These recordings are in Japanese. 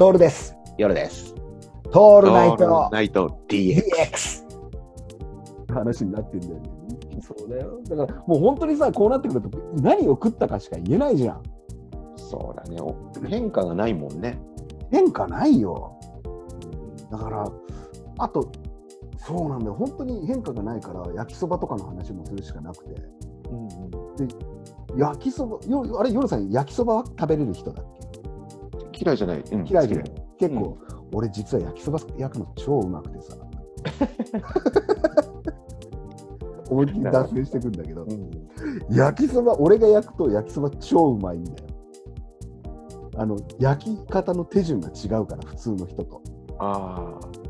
トールです。夜です。トールナイオールトナイト DX。話になってんだよね。そうだよ。だからもう本当にさ、こうなってくると何を食ったかしか言えないじゃん。そうだね。お変化がないもんね。変化ないよ。だから、あと、そうなんだよ。本当に変化がないから、焼きそばとかの話もするしかなくて。焼きそば、よあれ、夜さん、焼きそばは食べれる人だっ嫌いじゃない。うんけ嫌いじゃない好結構、俺実は焼きそば焼くの超うまくてさ。思いっきり脱線してくんだけど焼きそば、俺が焼くと焼きそば超うまいんだよ。あの、焼き方の手順が違うから、普通の人と。ああ。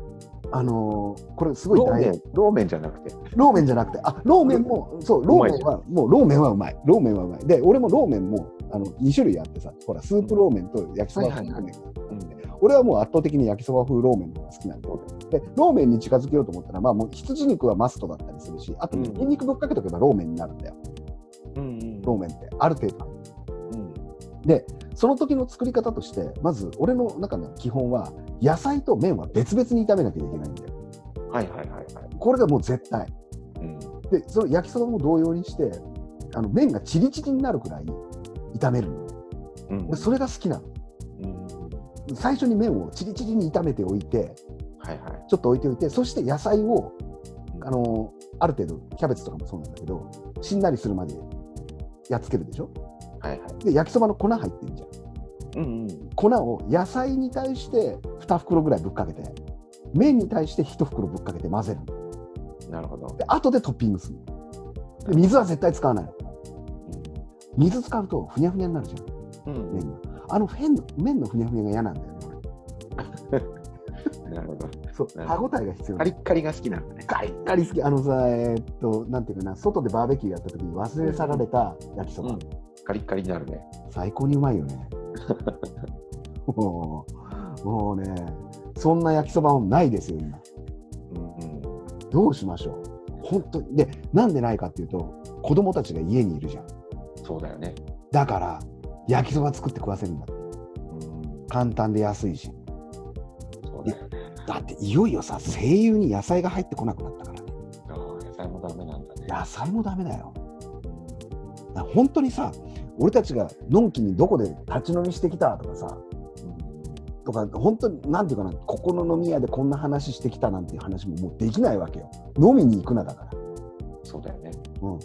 あのーこれすごい大メン、ローメンじゃなくて。ローメンじゃなくて、あ、ローメンも、そう、ローメンは、もうローメンはうまい。ローメンはうまい。で、俺もローメンも、あの、2種類あってさ、ほら、スープローメンと焼きそば風ローメン俺はもう圧倒的に焼きそば風ローメンの方が好きなんだよ。で、ローメンに近づけようと思ったら、まあもう羊肉はマストだったりするし、あと、うんニンニクぶっかけとけばローメンになるんだよ。うんうんローメンって。ある程度。うんで、その時の作り方として、まず、俺の中の基本は、野菜と麺は別々に炒めなきゃいけないんだよ。はいはいはいはい。これがもう絶対。うんで、その焼きそばも同様にして、あの麺がチリチリになるくらい炒めるの。うん俺、それが好きなの。うん最初に麺をチリチリに炒めておいて、はいはい。ちょっと置いておいて、そして野菜を、うんあのある程度、キャベツとかもそうなんだけど、しんなりするまでやっつけるでしょ。はいはい。で、焼きそばの粉入ってるじゃん。うんうん。粉を野菜に対して2袋ぐらいぶっかけて、麺に対して1袋ぶっかけて混ぜるの。なるほど。で、後でトッピングする水は絶対使わないの。水使うとふにゃふにゃになるじゃん。うん麺が。あの麺の麺のふにゃふにゃが嫌なんだよね、なるほど。俺。そう、歯ほ応えが必要カリッカリが好きなんだね。カリッカリ好き。あのさ、えーっと、なんていうかな、外でバーベキューやった時に忘れ去られた焼きそば。うんカリッカリになるね。最高にうまいよね。もう、もうね、そんな焼きそばもないですよ、今。うんうんどうしましょう。本当に。で、なんでないかっていうと、子供たちが家にいるじゃん。そうだよね。だから、焼きそば作って食わせるんだって。うん簡単で安いし。そうだよね。だって、いよいよさ、声優に野菜が入ってこなくなったからね。ああ、野菜もダメなんだね。野菜もダメだよ。だ本当にさ、俺たちがのんきにどこで立ち飲みしてきたとかさ、とか、本当に、なんていうかな、ここの飲み屋でこんな話してきたなんていう話ももうできないわけよ。飲みに行くなだから。そうだよね。うん。